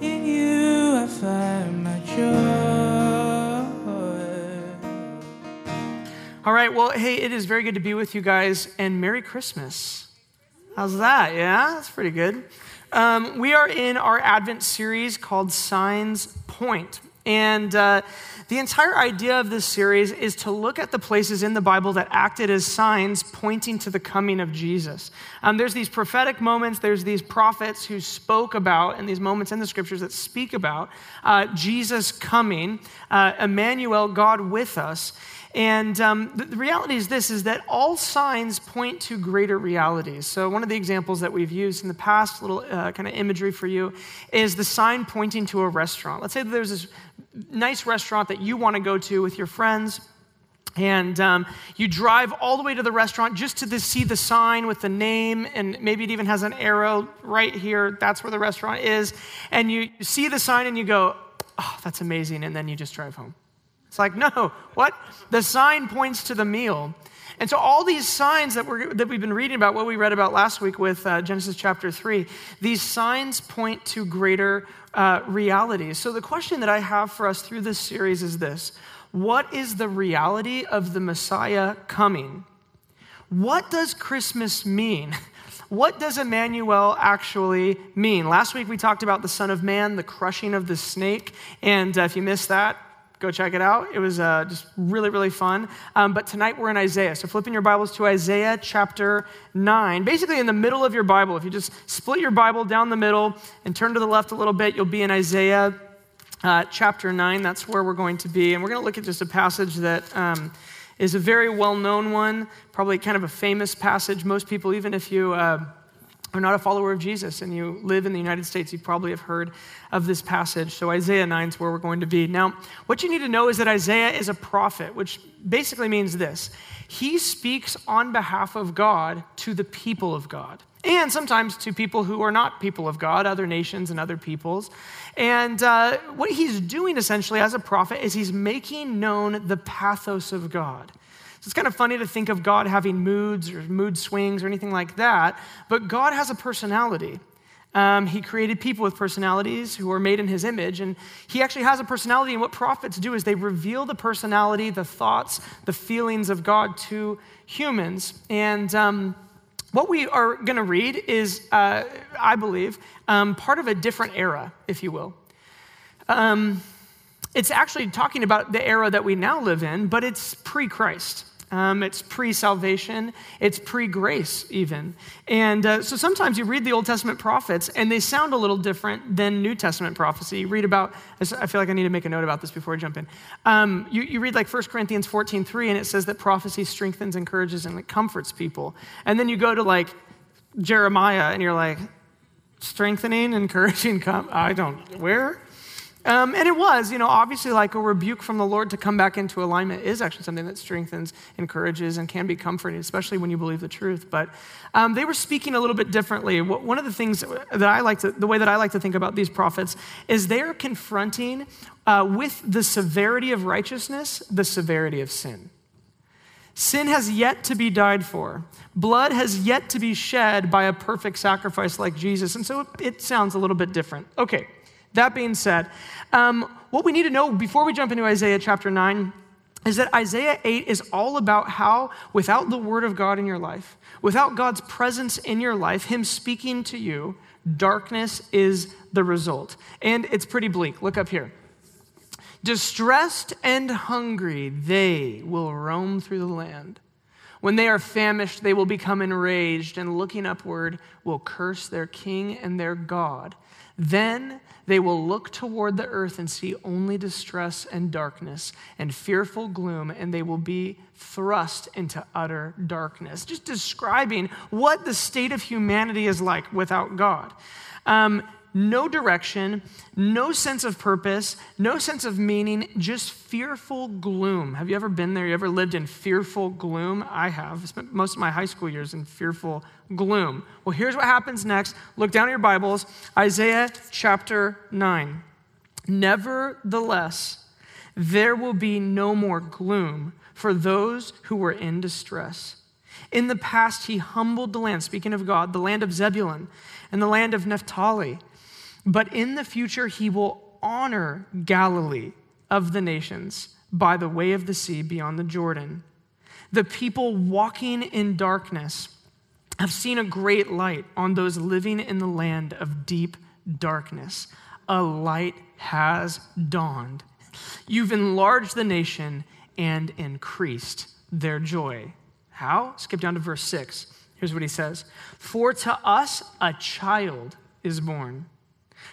In you I find my joy. All right, well, hey, it is very good to be with you guys, and Merry Christmas. How's that? Yeah, that's pretty good. Um, we are in our Advent series called Signs And uh, the entire idea of this series is to look at the places in the Bible that acted as signs pointing to the coming of Jesus. Um, there's these prophetic moments, there's these prophets who spoke about, and these moments in the scriptures that speak about uh, Jesus coming, uh, Emmanuel, God with us. And um, the, reality is this is that all signs point to greater realities. So, one of the examples that we've used in the past, little uh, kind of imagery for you, is the sign pointing to a restaurant. Let's say there's this nice restaurant that you want to go to with your friends. And um, you drive all the way to the restaurant just to see the sign with the name, and maybe it even has an arrow right here. That's where the restaurant is. And you see the sign and you go, oh, that's amazing. And then you just drive home. It's like, no, what? The sign points to the meal. And so, all these signs that, we're, that we've been reading about, what we read about last week with uh, Genesis chapter 3, these signs point to greater uh, realities. So, the question that I have for us through this series is this What is the reality of the Messiah coming? What does Christmas mean? What does Emmanuel actually mean? Last week we talked about the Son of Man, the crushing of the snake. And uh, if you missed that, Go check it out. It was uh, just really, really fun. Um, but tonight we're in Isaiah. So flipping your Bibles to Isaiah chapter 9. Basically, in the middle of your Bible, if you just split your Bible down the middle and turn to the left a little bit, you'll be in Isaiah uh, chapter 9. That's where we're going to be. And we're going to look at just a passage that. Um, is a very well known one, probably kind of a famous passage. Most people, even if you uh, are not a follower of Jesus and you live in the United States, you probably have heard of this passage. So, Isaiah 9 is where we're going to be. Now, what you need to know is that Isaiah is a prophet, which basically means this he speaks on behalf of God to the people of God. And sometimes to people who are not people of God, other nations and other peoples. And uh, what he's doing essentially as a prophet is he's making known the pathos of God. So it's kind of funny to think of God having moods or mood swings or anything like that, but God has a personality. Um, he created people with personalities who are made in his image, and he actually has a personality. And what prophets do is they reveal the personality, the thoughts, the feelings of God to humans. And um, what we are going to read is, uh, I believe, um, part of a different era, if you will. Um, it's actually talking about the era that we now live in, but it's pre Christ. Um, it's pre salvation, it's pre grace, even. And uh, so sometimes you read the Old Testament prophets and they sound a little different than New Testament prophecy. You read about, I feel like I need to make a note about this before I jump in. Um, you, you, read like 1 Corinthians 14 3, and it says that prophecy strengthens, encourages, and like, comforts people. And then you go to like Jeremiah and you're like, strengthening, encouraging, com- I don't, where? Um, and it was, you know, obviously like a rebuke from the Lord to come back into alignment is actually something that strengthens, encourages, and can be comforting, especially when you believe the truth. But um, they were speaking a little bit differently. One of the things that I like to, the way that I like to think about these prophets is they're confronting uh, with the severity of righteousness, the severity of sin. Sin has yet to be died for. Blood has yet to be shed by a perfect sacrifice like Jesus. And so it sounds a little bit different. Okay, that being said, um, what we need to know before we jump into Isaiah chapter 9 is that Isaiah 8 is all about how, without the word of God in your life, without God's presence in your life, Him speaking to you, darkness is the result. And it's pretty bleak. Look up here. Distressed and hungry, they will roam through the land. When they are famished, they will become enraged, and looking upward, will curse their king and their God. Then they will look toward the earth and see only distress and darkness and fearful gloom, and they will be thrust into utter darkness. Just describing what the state of humanity is like without God. Um, no direction, no sense of purpose, no sense of meaning, just fearful gloom. Have you ever been there? You ever lived in fearful gloom? I have. I spent most of my high school years in fearful gloom. Well, here's what happens next. Look down at your Bibles, Isaiah chapter 9. Nevertheless, there will be no more gloom for those who were in distress. In the past, he humbled the land, speaking of God, the land of Zebulun and the land of Naphtali. But in the future, he will honor Galilee of the nations by the way of the sea beyond the Jordan. The people walking in darkness have seen a great light on those living in the land of deep darkness. A light has dawned. You've enlarged the nation and increased their joy. How? Skip down to verse 6. Here's what he says For to us a child is born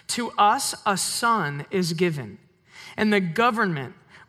to us a son is given, and the government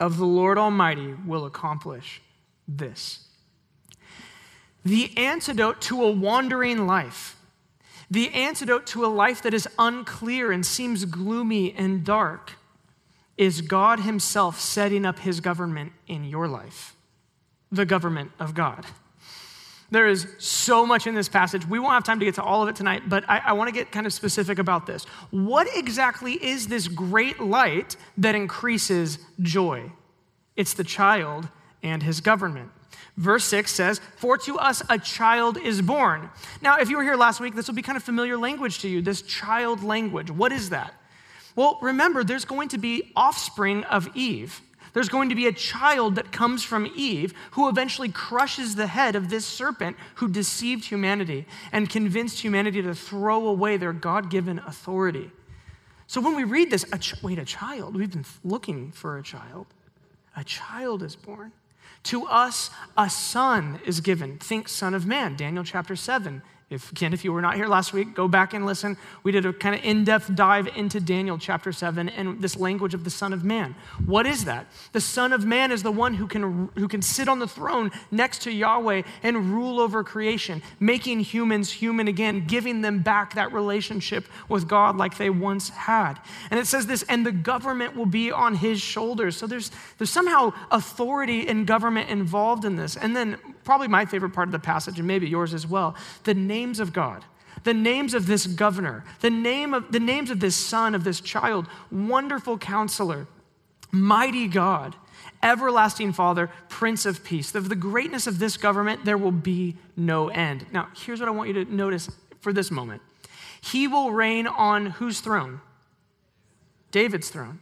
of the Lord Almighty will accomplish this. The antidote to a wandering life, the antidote to a life that is unclear and seems gloomy and dark, is God Himself setting up His government in your life, the government of God. There is so much in this passage. We won't have time to get to all of it tonight, but I, I want to get kind of specific about this. What exactly is this great light that increases joy? It's the child and his government. Verse 6 says, For to us a child is born. Now, if you were here last week, this will be kind of familiar language to you, this child language. What is that? Well, remember, there's going to be offspring of Eve. There's going to be a child that comes from Eve who eventually crushes the head of this serpent who deceived humanity and convinced humanity to throw away their God given authority. So when we read this, a ch- wait, a child, we've been looking for a child. A child is born. To us, a son is given. Think Son of Man, Daniel chapter 7. If, again, if you were not here last week, go back and listen. We did a kind of in depth dive into Daniel chapter 7 and this language of the Son of Man. What is that? The Son of Man is the one who can, who can sit on the throne next to Yahweh and rule over creation, making humans human again, giving them back that relationship with God like they once had. And it says this, and the government will be on his shoulders. So there's, there's somehow authority and government involved in this. And then, probably my favorite part of the passage, and maybe yours as well, the names of God, the names of this governor, the, name of, the names of this son, of this child, wonderful counselor, mighty God, everlasting Father, Prince of Peace. Of the greatness of this government, there will be no end. Now, here's what I want you to notice for this moment He will reign on whose throne? David's throne.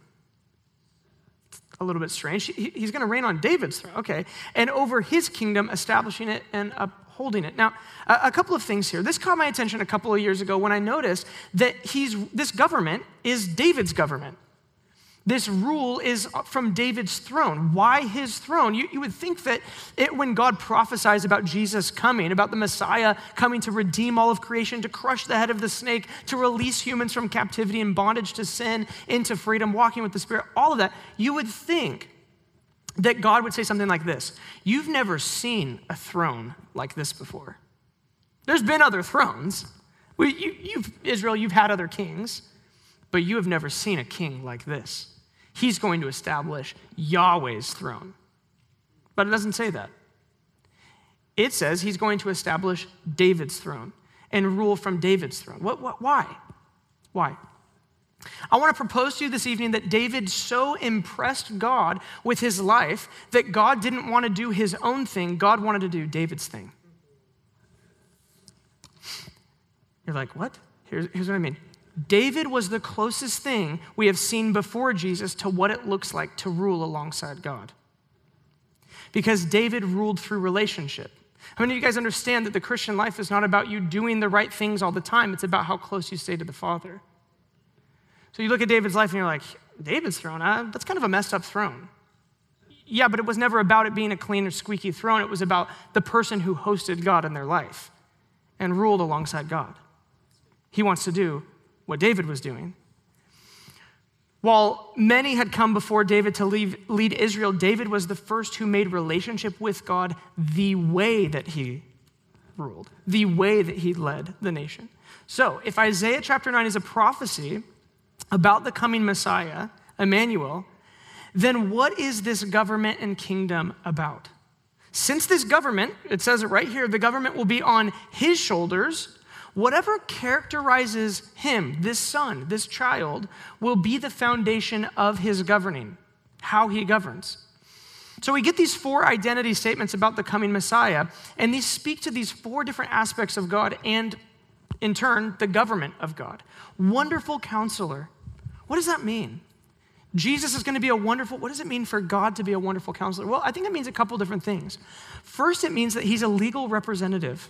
A little bit strange. He's going to reign on David's throne. Okay. And over his kingdom, establishing it and upholding it. Now, a, a, couple of things here. This caught my attention a couple of years ago when I noticed that he's, this government is David's government. This rule is from David's throne. Why his throne? You, you would think that it, when God prophesies about Jesus coming, about the Messiah coming to redeem all of creation, to crush the head of the snake, to release humans from captivity and bondage to sin into freedom, walking with the Spirit, all of that, you would think that God would say something like this You've never seen a throne like this before. There's been other thrones. you, you've, Israel, you've had other kings, but you have never seen a king like this. He's going to establish Yahweh's throne. But it doesn't say that. It says he's going to establish David's throne and rule from David's throne. What, what, why? Why? I want to propose to you this evening that David so impressed God with his life that God didn't want to do his own thing, God wanted to do David's thing. You're like, what? Here's, here's what I mean. David was the closest thing we have seen before Jesus to what it looks like to rule alongside God. Because David ruled through relationship. How many of you guys understand that the Christian life is not about you doing the right things all the time? It's about how close you stay to the Father. So you look at David's life and you're like, David's throne, uh, that's kind of a messed up throne. Yeah, but it was never about it being a clean or squeaky throne. It was about the person who hosted God in their life and ruled alongside God. He wants to do what David was doing. While many had come before David to leave, lead Israel, David was the first who made relationship with God the way that he ruled, the way that he led the nation. So, if Isaiah chapter 9 is a prophecy about the coming Messiah, Emmanuel, then what is this government and kingdom about? Since this government, it says it right here, the government will be on his shoulders, whatever characterizes him, this son, this child, will be the foundation of his governing, how he governs. So we get these four identity statements about the coming Messiah, and these speak to these four different aspects of God and, in turn, the government of God. Wonderful counselor. What does that mean? Jesus is going to be a wonderful, what does it mean for God to be a wonderful counselor? Well, I think it means a couple different things. First, it means that he's a legal representative.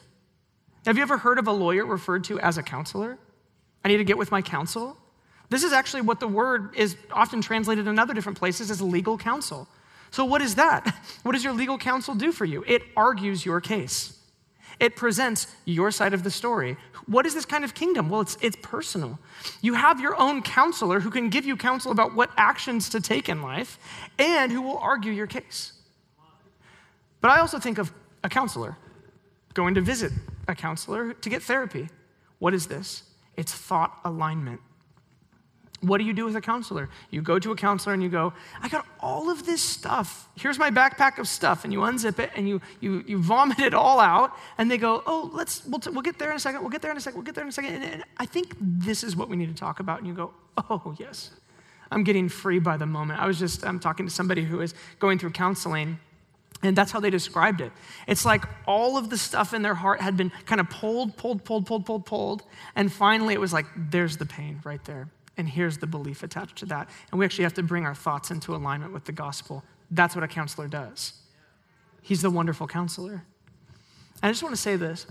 Have you ever heard of a lawyer referred to as a counselor? I need to get with my counsel. This is actually what the word is often translated in other different places as legal counsel. So, what is that? What does your legal counsel do for you? It argues your case. It presents your side of the story. What is this kind of kingdom? Well, it's, it's personal. You have your own counselor who can give you counsel about what actions to take in life and who will argue your case. But I also think of a counselor going to visit a counselor to get therapy. What is this? It's thought alignment. What do you do with a counselor? You go to a counselor and you go, I got all of this stuff. Here's my backpack of stuff. And you unzip it and you, you, you vomit it all out. And they go, Oh, let's, we'll, t- we'll get there in a second. We'll get there in a second. We'll get there in a second. And, and I think this is what we need to talk about. And you go, Oh, yes. I'm getting free by the moment. I was just I'm talking to somebody who is going through counseling. And that's how they described it. It's like all of the stuff in their heart had been kind of pulled, pulled, pulled, pulled, pulled, pulled. And finally, it was like, there's the pain right there. And here's the belief attached to that. And we actually have to bring our thoughts into alignment with the gospel. That's what a counselor does. He's the wonderful counselor. I just want to say this.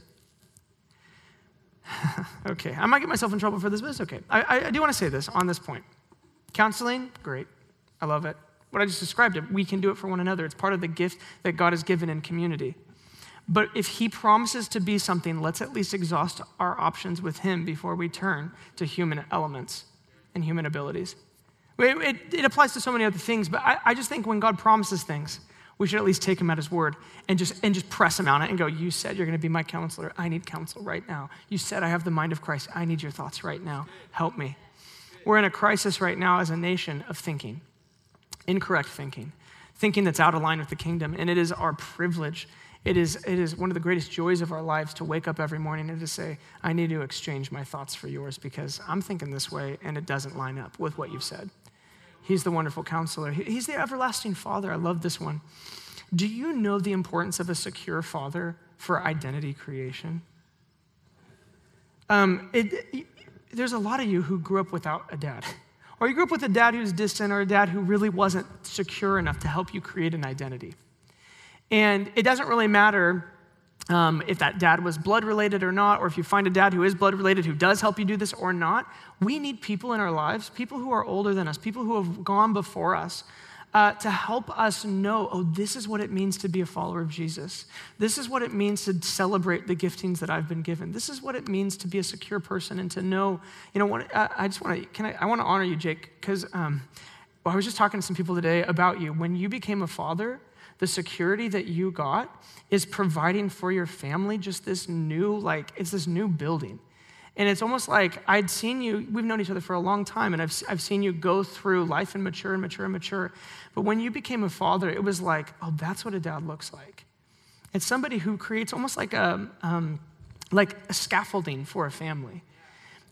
okay, I might get myself in trouble for this, but it's okay. I, I do want to say this on this point. Counseling, great. I love it. What I just described it, we can do it for one another. It's part of the gift that God has given in community. But if He promises to be something, let's at least exhaust our options with Him before we turn to human elements and human abilities. It, it, it, applies to so many other things, but I, I just think when God promises things, we should at least take him at his word and just, and just press him on it and go, You said you're going to be my counselor. I need counsel right now. You said I have the mind of Christ. I need your thoughts right now. Help me. We're in a crisis right now as a nation of thinking, incorrect thinking, thinking that's out of line with the kingdom. And it is our privilege it is, it is one of the greatest joys of our lives to wake up every morning and to say, I need to exchange my thoughts for yours because I'm thinking this way and it doesn't line up with what you've said. He's the wonderful counselor. He's the everlasting father. I love this one. Do you know the importance of a secure father for identity creation? Um, it, it, there's a lot of you who grew up without a dad. Or you grew up with a dad who's distant or a dad who really wasn't secure enough to help you create an identity. And it doesn't really matter um, if that dad was blood related or not, or if you find a dad who is blood related who does help you do this or not. We need people in our lives, people who are older than us, people who have gone before us, uh, to help us know oh, this is what it means to be a follower of Jesus. This is what it means to celebrate the giftings that I've been given. This is what it means to be a secure person and to know, you know, what, uh, I just want to, can I, I want to honor you, Jake, because um, well, I was just talking to some people today about you. When you became a father, the security that you got is providing for your family just this new, like, it's this new building. And it's almost like I'd seen you, we've known each other for a long time, and I've, I've seen you go through life and mature and mature and mature. But when you became a father, it was like, oh, that's what a dad looks like. It's somebody who creates almost like a, um, like a scaffolding for a family.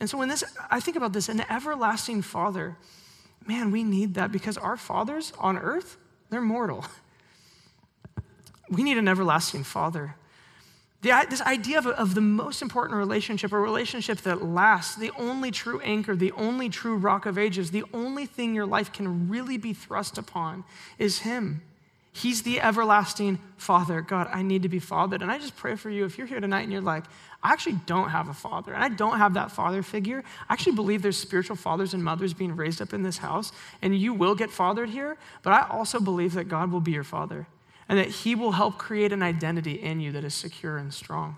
And so when this, I think about this, an everlasting father, man, we need that because our fathers on earth, they're mortal. We need an everlasting Father. The, this idea of, of the most important relationship, a relationship that lasts, the only true anchor, the only true rock of ages, the only thing your life can really be thrust upon is Him. He's the everlasting Father. God, I need to be fathered. And I just pray for you if you're here tonight and you're like, I actually don't have a father, and I don't have that father figure. I actually believe there's spiritual fathers and mothers being raised up in this house, and you will get fathered here, but I also believe that God will be your father and that He will help create an identity in you that is secure and strong.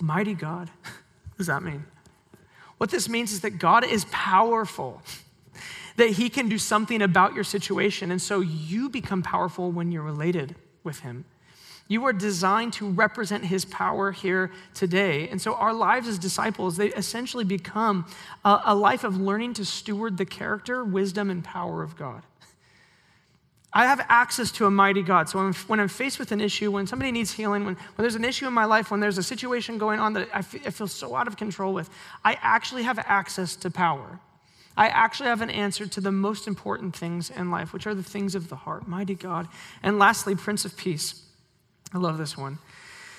Mighty God. What does that mean? What this means is that God is powerful, that He can do something about your situation, and so you become powerful when you're related with Him. You are designed to represent his power here today. And so our lives as disciples, they essentially become a, a, life of learning to steward the character, wisdom, and power of God. I have access to a mighty God. So when I'm, when I'm faced with an issue, when somebody needs healing, when, when there's an issue in my life, when there's a situation going on that I, f- I feel so out of control with, I actually have access to power. I actually have an answer to the most important things in life, which are the things of the heart. Mighty God. And lastly, Prince of Peace. I love this one.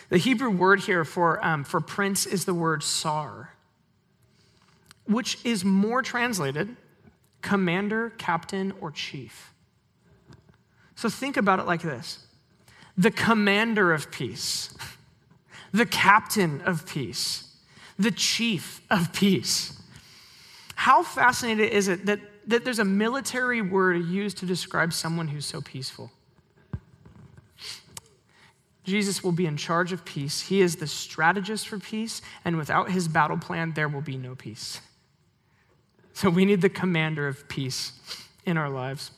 The Hebrew word here for, um, for prince is the word sar, which is more translated commander, captain, or chief. So think about it like this the commander of peace, the captain of peace, the chief of peace. How fascinating is it that, that there's a military word used to describe someone who's so peaceful? Jesus will be in charge of peace. He is the strategist for peace, and without his battle plan, there will be no peace. So we need the commander of peace in our lives.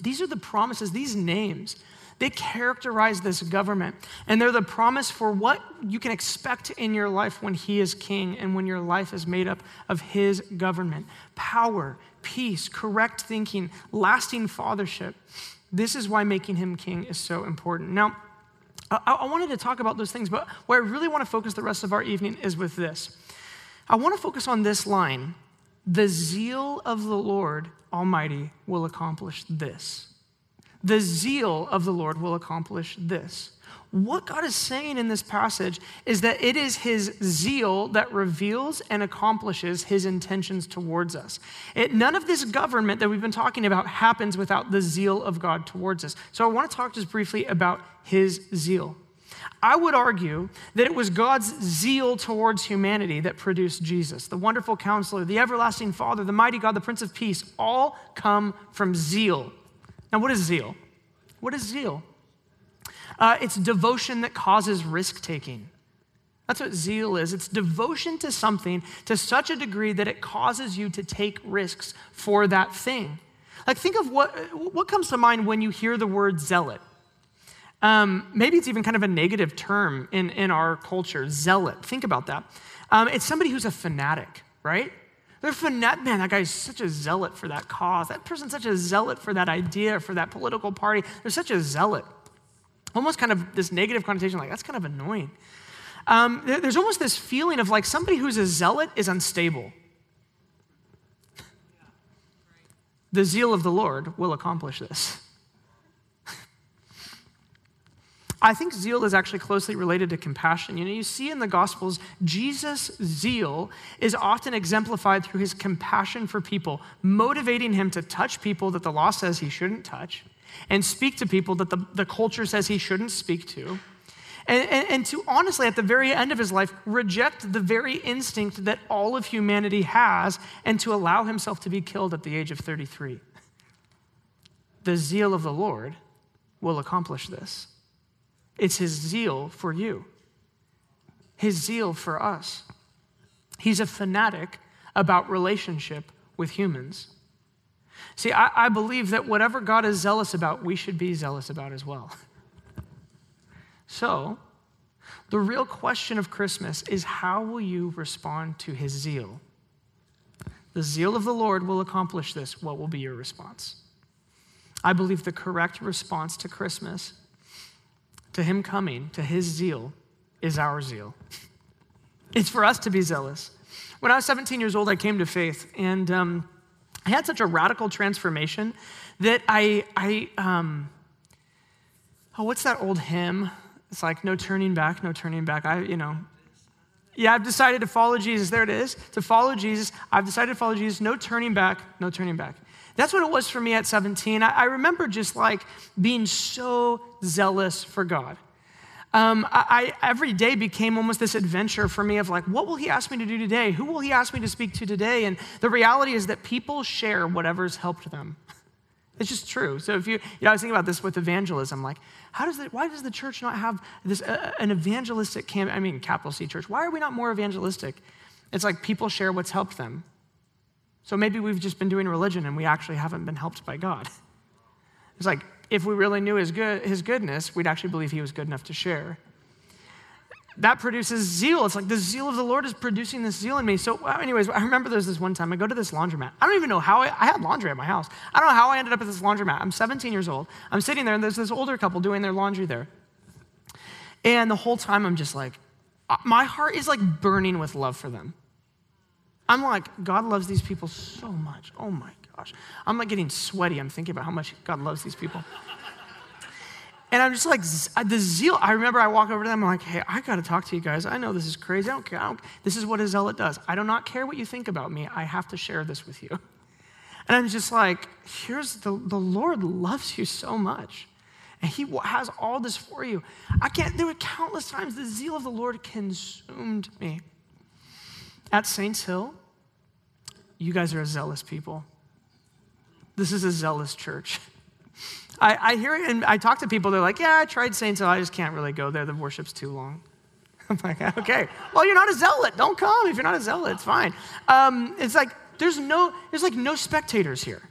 These are the promises, these names. They characterize this government, and they're the promise for what you can expect in your life when He is king and when your life is made up of His government power, peace, correct thinking, lasting fathership. This is why making Him king is so important. Now, I, wanted to talk about those things, but where I really want to focus the rest of our evening is with this. I want to focus on this line the zeal of the Lord Almighty will accomplish this. The zeal of the Lord will accomplish this. What God is saying in this passage is that it is His zeal that reveals and accomplishes His intentions towards us. It, none of this government that we've been talking about happens without the zeal of God towards us. So I want to talk just briefly about His zeal. I would argue that it was God's zeal towards humanity that produced Jesus. The wonderful counselor, the everlasting Father, the mighty God, the Prince of Peace, all come from zeal. Now, what is zeal? What is zeal? Uh, it's devotion that causes risk taking. That's what zeal is. It's devotion to something to such a degree that it causes you to take risks for that thing. Like, think of what, what comes to mind when you hear the word zealot. Um, maybe it's even kind of a negative term in, in our culture, zealot. Think about that. Um, it's somebody who's a fanatic, right? They're fanatic. Man, that guy's such a zealot for that cause. That person's such a zealot for that idea, for that political party. They're such a zealot almost kind of this negative connotation, like that's kind of annoying. Um, there's almost this feeling of like somebody who's a zealot is unstable. The zeal of the Lord will accomplish this. I think zeal is actually closely related to compassion. You know, you see in the Gospels, Jesus' zeal is often exemplified through his compassion for people, motivating him to touch people that the law says he shouldn't touch and speak to people that the, the culture says he shouldn't speak to. And, and, and, to honestly, at the very end of his life, reject the very instinct that all of humanity has and to allow himself to be killed at the age of 33. The zeal of the Lord will accomplish this. It's his zeal for you, his zeal for us. He's a fanatic about relationship with humans. See, I, I believe that whatever God is zealous about, we should be zealous about as well. So, the real question of Christmas is how will you respond to his zeal? The zeal of the Lord will accomplish this. What will be your response? I believe the correct response to Christmas, to him coming, to his zeal, is our zeal. It's for us to be zealous. When I was 17 years old, I came to faith, and um, I had such a radical transformation that I, I um, oh, what's that old hymn? It's like, no turning back, no turning back. I, you know, Yeah, I've decided to follow Jesus. There it is. To follow Jesus. I've decided to follow Jesus. No turning back. No turning back. That's what it was for me at 17. I, I remember just like being so zealous for God. Um, I, I, every day became almost this adventure for me of like, what will he ask me to do today? Who will he ask me to speak to today? And the reality is that people share whatever's helped them. It's just true. So if you, you know, I was thinking about this with evangelism, like, how does it, why does the church not have this, uh, an evangelistic camp, I mean, capital C church, why are we not more evangelistic? It's like people share what's helped them. So maybe we've just been doing religion and we actually haven't been helped by God. It's like, if we really knew his, good, his goodness, we'd actually believe he was good enough to share. That produces zeal. It's like the zeal of the Lord is producing this zeal in me. So, anyways, I remember there's this one time I go to this laundromat. I don't even know how I, I had laundry at my house. I don't know how I ended up at this laundromat. I'm 17 years old. I'm sitting there, and there's this older couple doing their laundry there. And the whole time, I'm just like, uh, my heart is like burning with love for them. I'm like, God loves these people so much. Oh my gosh. I'm like getting sweaty. I'm thinking about how much God loves these people. And I'm just like, uh, the zeal. I remember I walk over to them, I'm like, hey, I got to talk to you guys. I know this is crazy. I don't care. I don't, this is what a zealot does. I do not care what you think about me. I have to share this with you. And I'm just like, here's the, the Lord loves you so much. And he has all this for you. I can't, there were countless times the zeal of the Lord consumed me. At Saints Hill, you guys are a zealous people. This is a zealous church. I, I hear it and I talk to people, they're like, yeah, I tried Saints Hill, I just can't really go there. The worship's too long. I'm like, okay, well, you're not a zealot. Don't come if you're not a zealot. It's fine. Um, it's like there's no, there's like no spectators here.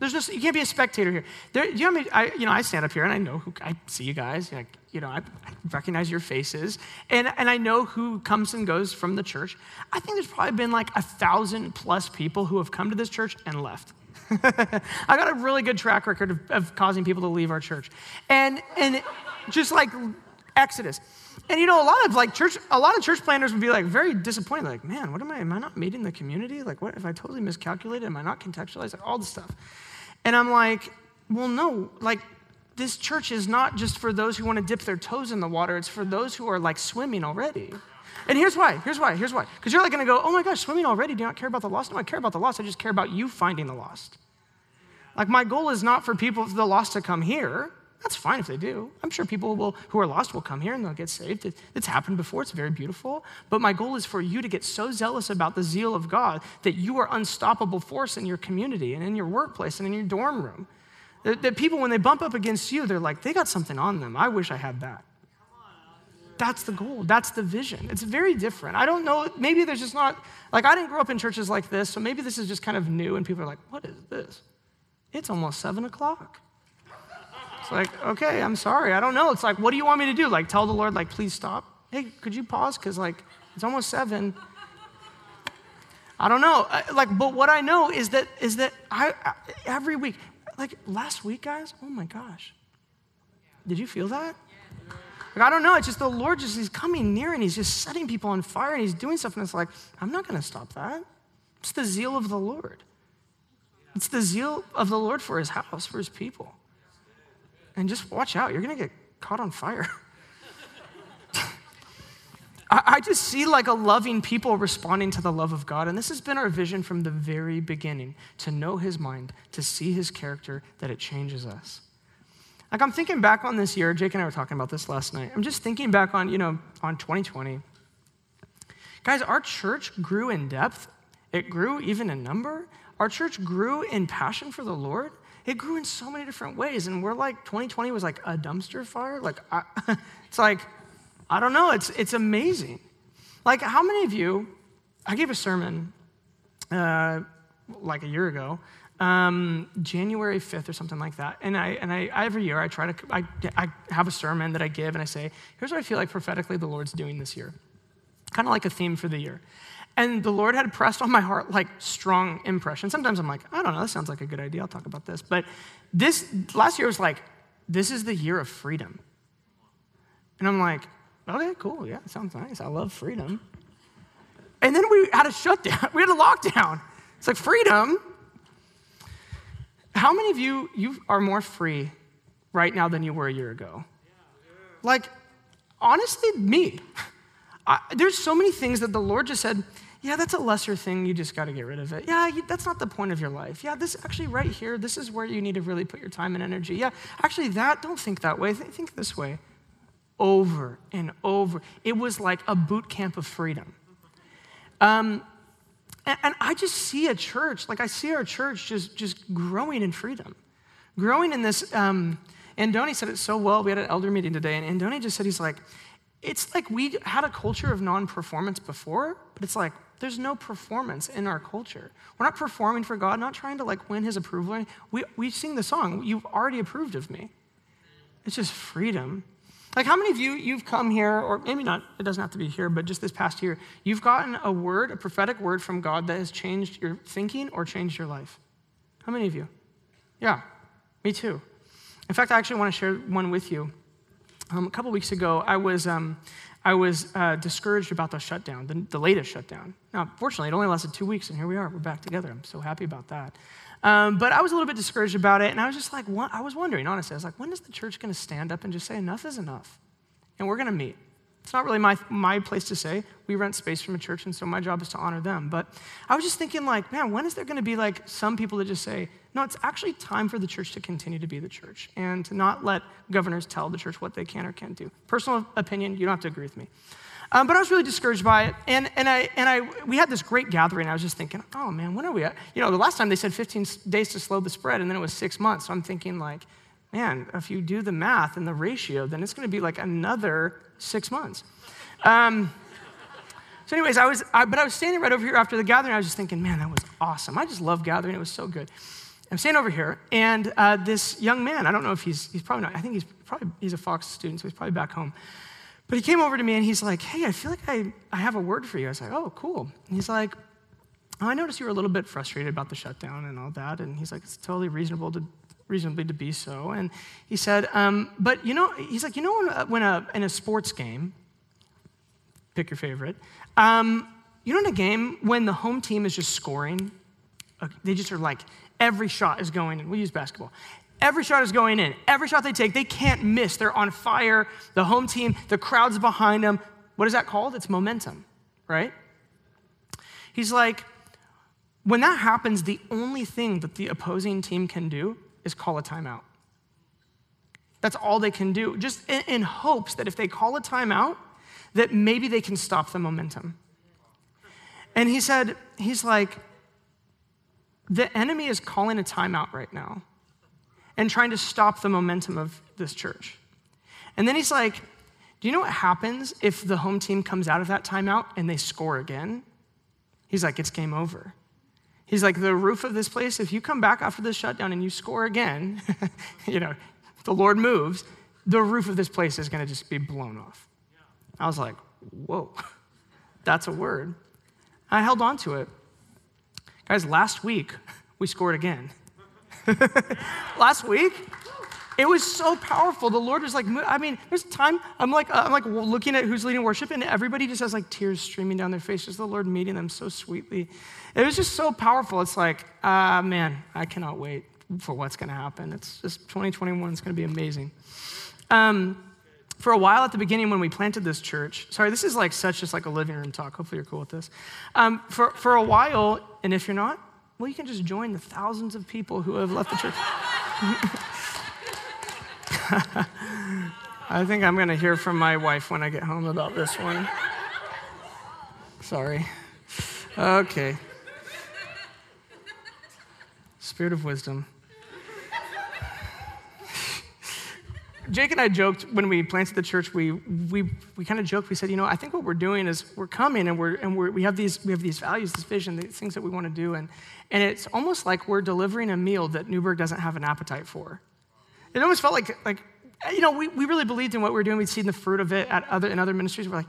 There's no, you can't be a spectator here. There, you know, I, mean? I, you know, I stand up here and I know who, I see you guys. Like, you know, I, I recognize your faces, and and I know who comes and goes from the church. I think there's probably been like a thousand plus people who have come to this church and left. I got a really good track record of, of, causing people to leave our church. And, and just like Exodus. And you know, a lot of like church, a lot of church planners would be like very disappointed. Like, man, what am I, am I not meeting the community? Like, what if I totally miscalculated? Am I not contextualized? Like all this stuff. And I'm like, well, no, like this church is not just for those who want to dip their toes in the water. It's for those who are like swimming already. And here's why. Here's why. Here's why. Because you're like going to go, oh my gosh, swimming already. Do you not care about the lost? No, I care about the lost. I just care about you finding the lost. Like, my goal is not for people, the lost, to come here. That's fine if they do. I'm sure people will, who are lost will come here and they'll get saved. It, it's happened before, it's very beautiful. But my goal is for you to get so zealous about the zeal of God that you are unstoppable force in your community and in your workplace and in your dorm room. That, that people, when they bump up against you, they're like, they got something on them. I wish I had that. That's the goal. That's the vision. It's very different. I don't know. Maybe there's just not, like, I didn't grow up in churches like this, so maybe this is just kind of new, and people are like, what is this? It's almost seven o'clock. Like, okay, I'm sorry. I don't know. It's like, what do you want me to do? Like, tell the Lord, like, please stop. Hey, could you pause? Because, like, it's almost seven. I don't know. Like, but what I know is that is that I, I every week, like last week, guys. Oh my gosh, did you feel that? Like, I don't know. It's just the Lord just He's coming near and He's just setting people on fire and He's doing stuff. And it's like, I'm not going to stop that. It's the zeal of the Lord. It's the zeal of the Lord for his house, for his people. And just watch out, you're going to get caught on fire. I just see like a loving people responding to the love of God. And this has been our vision from the very beginning to know his mind, to see his character, that it changes us. Like I'm thinking back on this year, Jake and I were talking about this last night. I'm just thinking back on, you know, on 2020. Guys, our church grew in depth. It grew even in number. Our church grew in passion for the Lord. It grew in so many different ways. And we're like, 2020 was like a dumpster fire. Like, I, it's like, I don't know, it's, it's amazing. Like, how many of you, I gave a sermon uh, like a year ago, um, January 5th or something like that. And I, and I, every year I try to, I, I have a sermon that I give and I say, here's what I feel like prophetically the Lord's doing this year. Kind of like a theme for the year. And the Lord had pressed on my heart like strong impression. Sometimes I'm like, I don't know, that sounds like a good idea. I'll talk about this. But this last year was like, this is the year of freedom. And I'm like, okay, cool. Yeah, sounds nice. I love freedom. And then we had a shutdown. We had a lockdown. It's like freedom. How many of you you are more free right now than you were a year ago? Like, honestly, me. I, there's so many things that the Lord just said, yeah, that's a lesser thing. You just got to get rid of it. Yeah, you, that's not the point of your life. Yeah, this actually right here, this is where you need to really put your time and energy. Yeah, actually, that, don't think that way. Th- think this way. Over and over. It was like a boot camp of freedom. Um, and, and I just see a church, like I see our church just, just growing in freedom, growing in this. Um, Andoni said it so well. We had an elder meeting today, and Andoni just said, he's like, it's like we had a culture of non performance before, but it's like there's no performance in our culture. We're not performing for God, not trying to like win his approval. We, we sing the song, You've already approved of me. It's just freedom. Like, how many of you, you've come here, or maybe not, it doesn't have to be here, but just this past year, you've gotten a word, a prophetic word from God that has changed your thinking or changed your life? How many of you? Yeah, me too. In fact, I actually want to share one with you. Um, a couple weeks ago, I was, um, I was uh, discouraged about the shutdown, the, the, latest shutdown. Now, fortunately, it only lasted two weeks, and here we are. We're back together. I'm so happy about that. Um, but I was a little bit discouraged about it, and I was just like, what? I was wondering, honestly, I was like, when is the church going to stand up and just say, enough is enough? And we're going to meet. It's not really my, my place to say. We rent space from a church, and so my job is to honor them. But I was just thinking, like, man, when is there going to be like some people that just say, no, it's actually time for the church to continue to be the church and to not let governors tell the church what they can or can't do. Personal opinion, you don't have to agree with me. Um, but I was really discouraged by it. And, and, I, and I, we had this great gathering. I was just thinking, oh man, when are we at? You know, the last time they said 15 days to slow the spread, and then it was six months. So I'm thinking, like, man, if you do the math and the ratio, then it's going to be like another six months. Um, so, anyways, I was, I, but I was standing right over here after the gathering. I was just thinking, man, that was awesome. I just love gathering. It was so good. I'm standing over here, and uh, this young man, I don't know if he's, he's probably not, I think he's probably, he's a Fox student, so he's probably back home. But he came over to me and he's like, hey, I feel like I, I have a word for you. I was like, oh, cool. And he's like, oh, I noticed you were a little bit frustrated about the shutdown and all that. And he's like, it's totally reasonable to, reasonably to be so. And he said, um, but you know, he's like, you know, when, a, when a, in a sports game, pick your favorite, um, you know, in a game when the home team is just scoring, uh, they just are like, every shot is going in. We use basketball. Every shot is going in. Every shot they take, they can't miss. They're on fire. The home team, the crowd's behind them. What is that called? It's momentum, right? He's like, when that happens, the only thing that the opposing team can do is call a timeout. That's all they can do, just in, in hopes that if they call a timeout, that maybe they can stop the momentum. And he said, he's like, the enemy is calling a timeout right now and trying to stop the momentum of this church. And then he's like, Do you know what happens if the home team comes out of that timeout and they score again? He's like, It's game over. He's like, The roof of this place, if you come back after this shutdown and you score again, you know, the Lord moves, the roof of this place is going to just be blown off. I was like, Whoa, that's a word. I held on to it. Guys, last week we scored again. last week. It was so powerful. The Lord was like, I mean, there's time. I'm like, I'm like looking at who's leading worship, and everybody just has like tears streaming down their faces. The Lord meeting them so sweetly. It was just so powerful. It's like, ah, uh, man, I cannot wait for what's going to happen. It's just 2021 is going to be amazing. Um, for a while at the beginning when we planted this church, sorry, this is like such just like a living room talk. Hopefully you're cool with this. Um, for, for a while, and if you're not, well, you can just join the thousands of people who have left the church. I think I'm going to hear from my wife when I get home about this one. Sorry. Okay. Spirit of wisdom. Jake and I joked when we planted the church, we, we, we kind of joked. We said, you know, I think what we're doing is we're coming and, we're, and we're, we, have these, we have these values, this vision, these things that we want to do. And, and it's almost like we're delivering a meal that Newberg doesn't have an appetite for. It almost felt like, like you know, we, we really believed in what we were doing. We'd seen the fruit of it at other, in other ministries. We're like,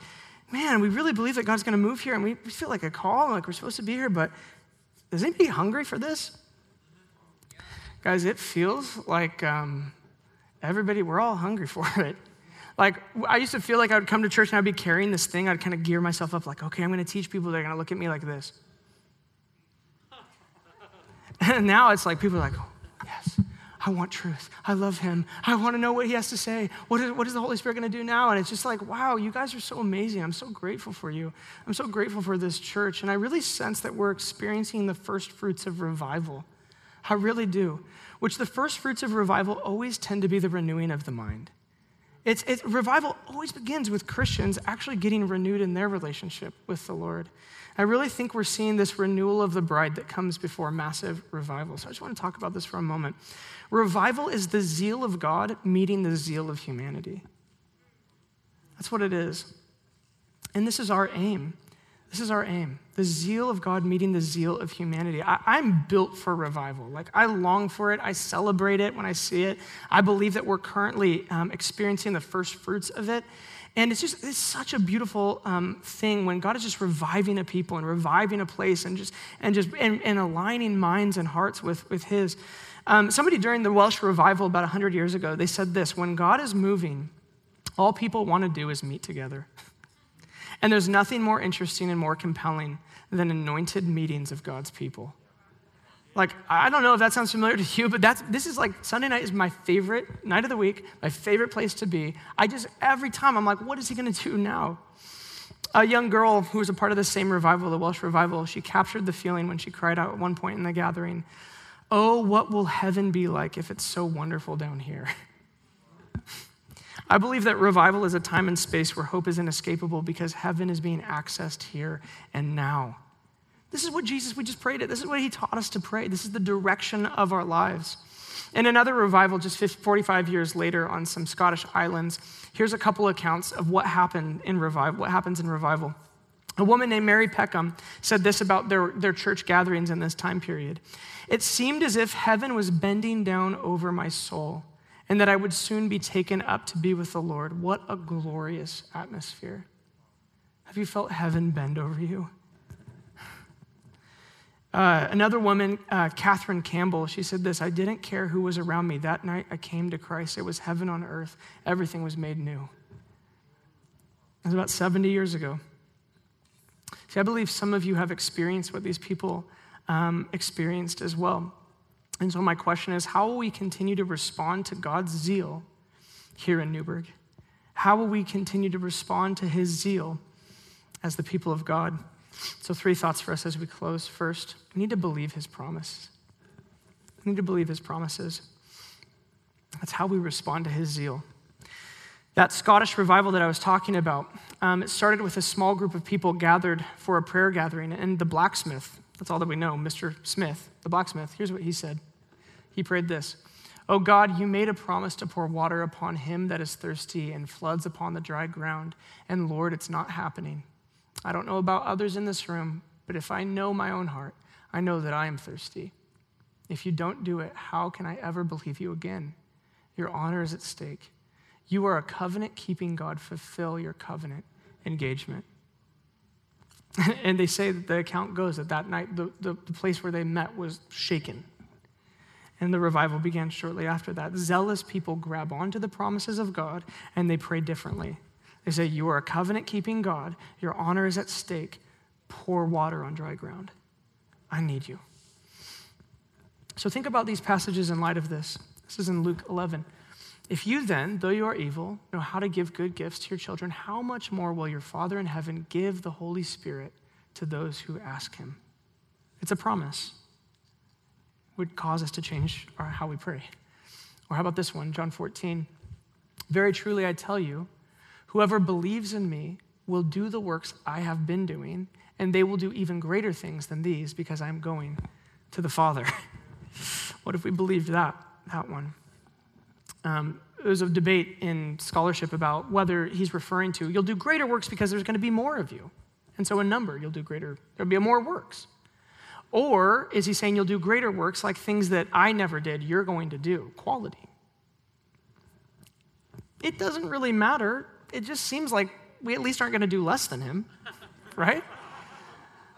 man, we really believe that God's going to move here and we, we feel like a call, like we're supposed to be here, but is anybody hungry for this? Guys, it feels like um, everybody, we're all hungry for it. Like, I used to feel like I would come to church and I'd be carrying this thing. I'd kind of gear myself up, like, okay, I'm going to teach people. They're going to look at me like this. And now it's like people are like, I want truth. I love him. I want to know what he has to say. What is, what is the Holy Spirit going to do now? And it's just like, wow, you guys are so amazing. I'm so grateful for you. I'm so grateful for this church. And I really sense that we're experiencing the first fruits of revival. I really do. Which the first fruits of revival always tend to be the renewing of the mind. It's, it's, revival always begins with Christians actually getting renewed in their relationship with the Lord. I really think we're seeing this renewal of the bride that comes before massive revival. So I just want to talk about this for a moment. Revival is the zeal of God meeting the zeal of humanity. That's what it is. And this is our aim. This is our aim the zeal of God meeting the zeal of humanity. I, am built for revival. Like, I long for it. I celebrate it when I see it. I believe that we're currently um, experiencing the first fruits of it. And it's just, it's such a beautiful um, thing when God is just reviving a people and reviving a place and just, and just, and, and aligning minds and hearts with, with His. Um, somebody during the Welsh revival about 100 years ago, they said this when God is moving, all people want to do is meet together. And there's nothing more interesting and more compelling than anointed meetings of God's people. Like, I don't know if that sounds familiar to you, but that's, this is like Sunday night is my favorite night of the week, my favorite place to be. I just, every time, I'm like, what is he going to do now? A young girl who was a part of the same revival, the Welsh revival, she captured the feeling when she cried out at one point in the gathering, Oh, what will heaven be like if it's so wonderful down here? I believe that revival is a time and space where hope is inescapable because heaven is being accessed here and now. This is what Jesus, we just prayed it. This is what he taught us to pray. This is the direction of our lives. In another revival, just 45 years later on some Scottish islands, here's a couple accounts of what happened in revival, what happens in revival. A woman named Mary Peckham said this about their, their church gatherings in this time period. It seemed as if heaven was bending down over my soul and that I would soon be taken up to be with the Lord. What a glorious atmosphere. Have you felt heaven bend over you? Uh, another woman, uh, Catherine Campbell, she said this I didn't care who was around me. That night I came to Christ. It was heaven on earth, everything was made new. It was about 70 years ago. See, I believe some of you have experienced what these people um, experienced as well. And so, my question is how will we continue to respond to God's zeal here in Newberg? How will we continue to respond to his zeal as the people of God? So, three thoughts for us as we close. First, we need to believe his promise. We need to believe his promises. That's how we respond to his zeal. That Scottish revival that I was talking about, um, it started with a small group of people gathered for a prayer gathering, and the blacksmith, that's all that we know, Mr. Smith, the blacksmith, here's what he said. He prayed this Oh God, you made a promise to pour water upon him that is thirsty and floods upon the dry ground. And Lord, it's not happening. I don't know about others in this room, but if I know my own heart, I know that I am thirsty. If you don't do it, how can I ever believe you again? Your honor is at stake. You are a covenant keeping God. Fulfill your covenant engagement. and they say that the account goes that that night, the, the, the place where they met was shaken. And the revival began shortly after that. Zealous people grab onto the promises of God and they pray differently. They say, You are a covenant keeping God, your honor is at stake. Pour water on dry ground. I need you. So think about these passages in light of this. This is in Luke 11. If you then, though you are evil, know how to give good gifts to your children, how much more will your Father in heaven give the Holy Spirit to those who ask him? It's a promise would cause us to change our, how we pray. Or how about this one, John 14? Very truly, I tell you, whoever believes in me will do the works I have been doing, and they will do even greater things than these because I'm going to the Father. what if we believed that, that one? Um, there was a debate in scholarship about whether he's referring to you'll do greater works because there's going to be more of you. And so, in number, you'll do greater, there'll be more works. Or is he saying you'll do greater works like things that I never did, you're going to do? Quality. It doesn't really matter. It just seems like we at least aren't going to do less than him, right?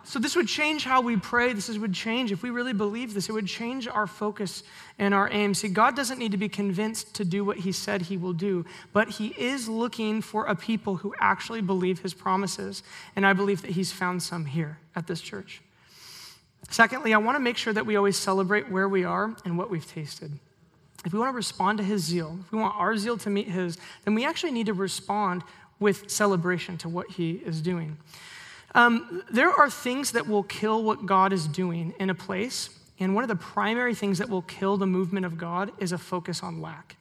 So, this would change how we pray. This would change, if we really believe this, it would change our focus and our aim. See, God doesn't need to be convinced to do what He said He will do, but He is looking for a people who actually believe His promises. And I believe that He's found some here at this church. Secondly, I want to make sure that we always celebrate where we are and what we've tasted. if we want to respond to his zeal, if we want our zeal to meet his, then we actually need to respond with celebration to what he is doing. Um, there are things that will kill what God is doing in a place, and one of the primary things that will kill the movement of God is a focus on lack.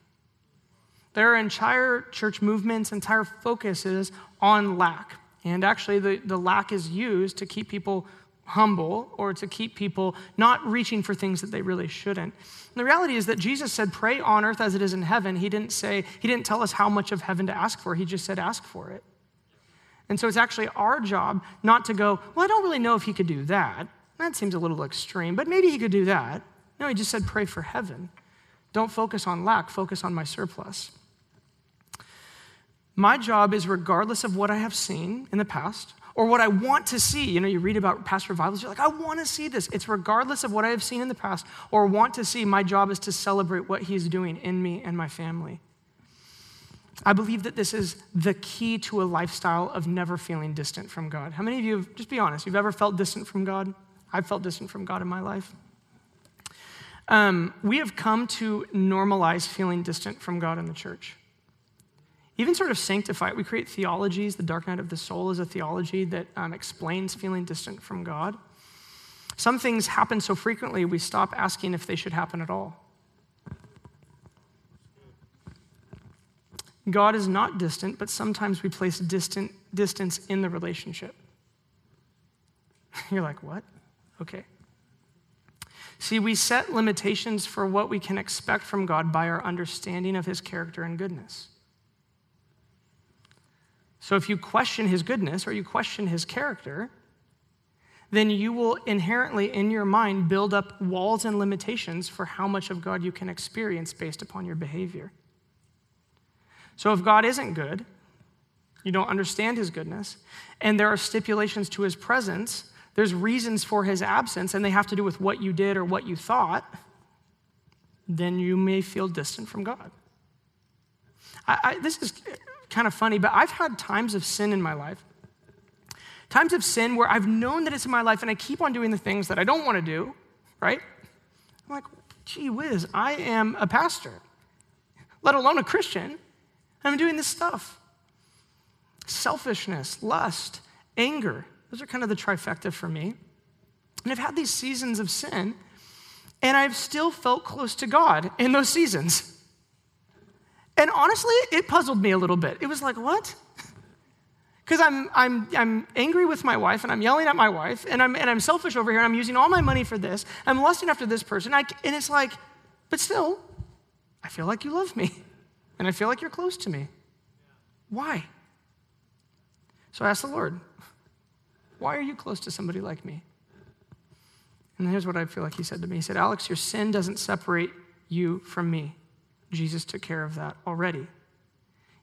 There are entire church movements, entire focuses on lack. And actually, the, the lack is used to keep people humble or to keep people not reaching for things that they really shouldn't. And the reality is that Jesus said, Pray on earth as it is in heaven. He didn't say, He didn't tell us how much of heaven to ask for. He just said, Ask for it. And so it's actually our job not to go, Well, I don't really know if He could do that. That seems a little extreme, but maybe He could do that. No, He just said, Pray for heaven. Don't focus on lack, focus on my surplus. My job is, regardless of what I have seen in the past, or what I want to see. You know, you read about past revivals, you're like, I want to see this. It's regardless of what I have seen in the past or want to see. My job is to celebrate what He's doing in me and my family. I believe that this is the key to a lifestyle of never feeling distant from God. How many of you, have, just be honest, you've ever felt distant from God? I've felt distant from God in my life. Um, we have come to normalize feeling distant from God in the church even sort of sanctify it. We create theologies. The dark night of the soul is a theology that um, explains feeling distant from God. Some things happen so frequently, we stop asking if they should happen at all. God is not distant, but sometimes we place distant, distance in the relationship. You're like, what? Okay. See, we set limitations for what we can expect from God by our understanding of his character and goodness. So if you question his goodness or you question his character, then you will inherently in your mind build up walls and limitations for how much of God you can experience based upon your behavior. So if God isn't good, you don't understand his goodness, and there are stipulations to his presence, there's reasons for his absence, and they have to do with what you did or what you thought, then you may feel distant from God. I, I, this is kind of funny, but I've had times of sin in my life. Times of sin where I've known that it's in my life and I keep on doing the things that I don't want to do, right? I'm like, gee whiz, I am a pastor, let alone a Christian. I'm doing this stuff. Selfishness, lust, anger, those are kind of the trifecta for me. And I've had these seasons of sin, and I've still felt close to God in those seasons. And honestly, it puzzled me a little bit. It was like, what? Because I'm, I'm, I'm angry with my wife and I'm yelling at my wife and I'm, and I'm selfish over here and I'm using all my money for this. I'm lusting after this person. I, and it's like, but still, I feel like you love me and I feel like you're close to me. Why? So I asked the Lord, why are you close to somebody like me? And here's what I feel like he said to me He said, Alex, your sin doesn't separate you from me. Jesus took care of that already.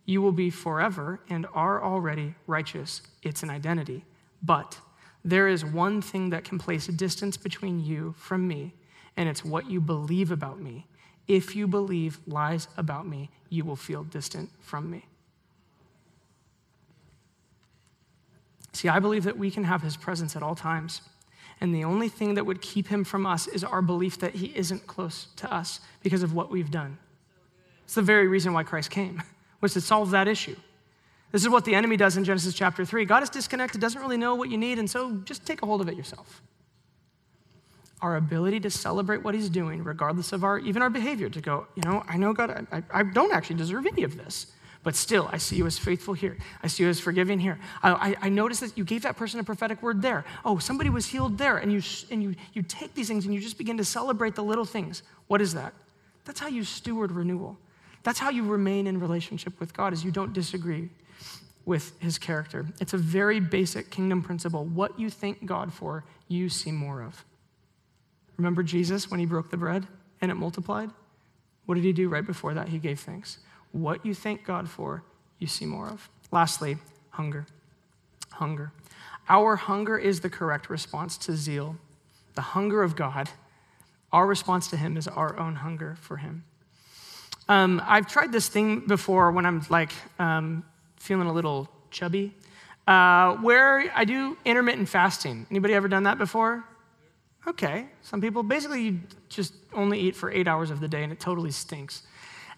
You will be forever and are already righteous. It's an identity. But there is one thing that can place a distance between you from me, and it's what you believe about me. If you believe lies about me, you will feel distant from me. See, I believe that we can have his presence at all times. And the only thing that would keep him from us is our belief that he isn't close to us because of what we've done. It's the very reason why Christ came, was to solve that issue. This is what the enemy does in Genesis chapter 3. God is disconnected, doesn't really know what you need, and so just take a hold of it yourself. Our ability to celebrate what he's doing, regardless of our even our behavior, to go, you know, I know God, I, I don't actually deserve any of this, but still, I see you as faithful here. I see you as forgiving here. I, I, I noticed that you gave that person a prophetic word there. Oh, somebody was healed there. And you and you you take these things and you just begin to celebrate the little things. What is that? That's how you steward renewal. That's how you remain in relationship with God, is you don't disagree with his character. It's a very basic kingdom principle. What you thank God for, you see more of. Remember Jesus when he broke the bread and it multiplied? What did he do right before that? He gave thanks. What you thank God for, you see more of. Lastly, hunger. Hunger. Our hunger is the correct response to zeal. The hunger of God, our response to him is our own hunger for him. Um, I've tried this thing before when I'm like um, feeling a little chubby, uh, where I do intermittent fasting. Anybody ever done that before? Okay. Some people basically you just only eat for eight hours of the day and it totally stinks.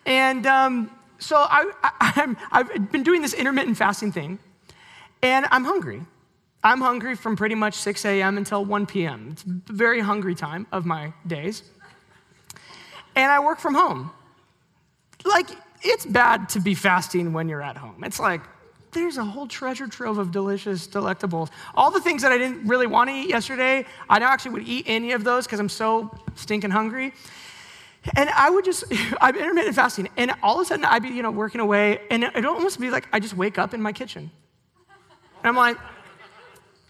And um, so I, I, I've been doing this intermittent fasting thing and I'm hungry. I'm hungry from pretty much 6 a.m. until 1 p.m. It's a very hungry time of my days. And I work from home. Like, it's bad to be fasting when you're at home. It's like, there's a whole treasure trove of delicious delectables. All the things that I didn't really want to eat yesterday, I now actually would eat any of those because I'm so stinking hungry. And I would just, I'm intermittent fasting, and all of a sudden I'd be, you know, working away, and it'd almost be like I just wake up in my kitchen. And I'm like,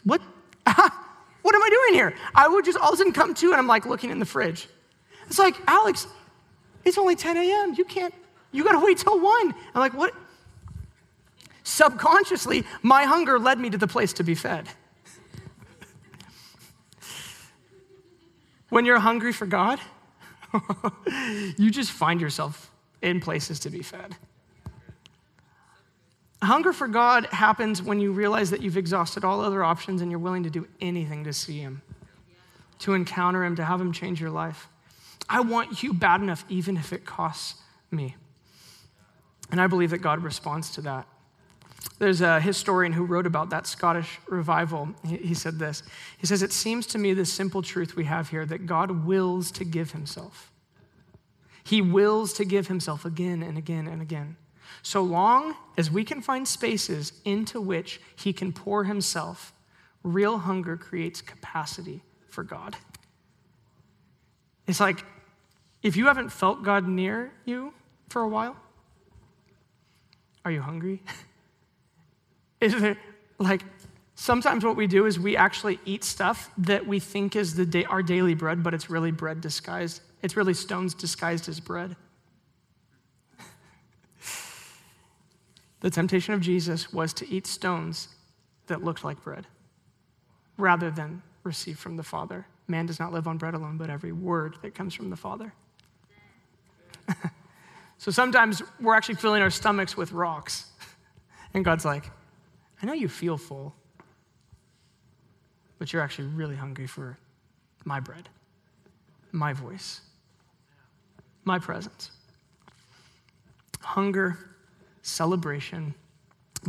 what? what am I doing here? I would just all of a sudden come to, and I'm like looking in the fridge. It's like, Alex, it's only 10 a.m. You can't, you gotta wait till 1. I'm like, what? Subconsciously, my hunger led me to the place to be fed. when you're hungry for God, you just find yourself in places to be fed. Hunger for God happens when you realize that you've exhausted all other options and you're willing to do anything to see Him, to encounter Him, to have Him change your life. I want you bad enough, even if it costs me. And I believe that God responds to that. There's a historian who wrote about that Scottish revival. He, said this He says, It seems to me the simple truth we have here that God wills to give himself. He wills to give himself again and again and again. So long as we can find spaces into which he can pour himself, real hunger creates capacity for God. It's like if you haven't felt God near you for a while, are you hungry? is it like sometimes what we do is we actually eat stuff that we think is the day, our daily bread, but it's really bread disguised. It's really stones disguised as bread. the temptation of Jesus was to eat stones that looked like bread rather than receive from the Father. Man does not live on bread alone, but every word that comes from the Father. so sometimes we're actually filling our stomachs with rocks. And God's like, I know you feel full, but you're actually really hungry for my bread, my voice, my presence. Hunger, celebration,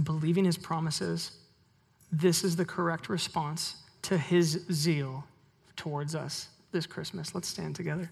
believing his promises. This is the correct response to his zeal towards us this Christmas. Let's stand together.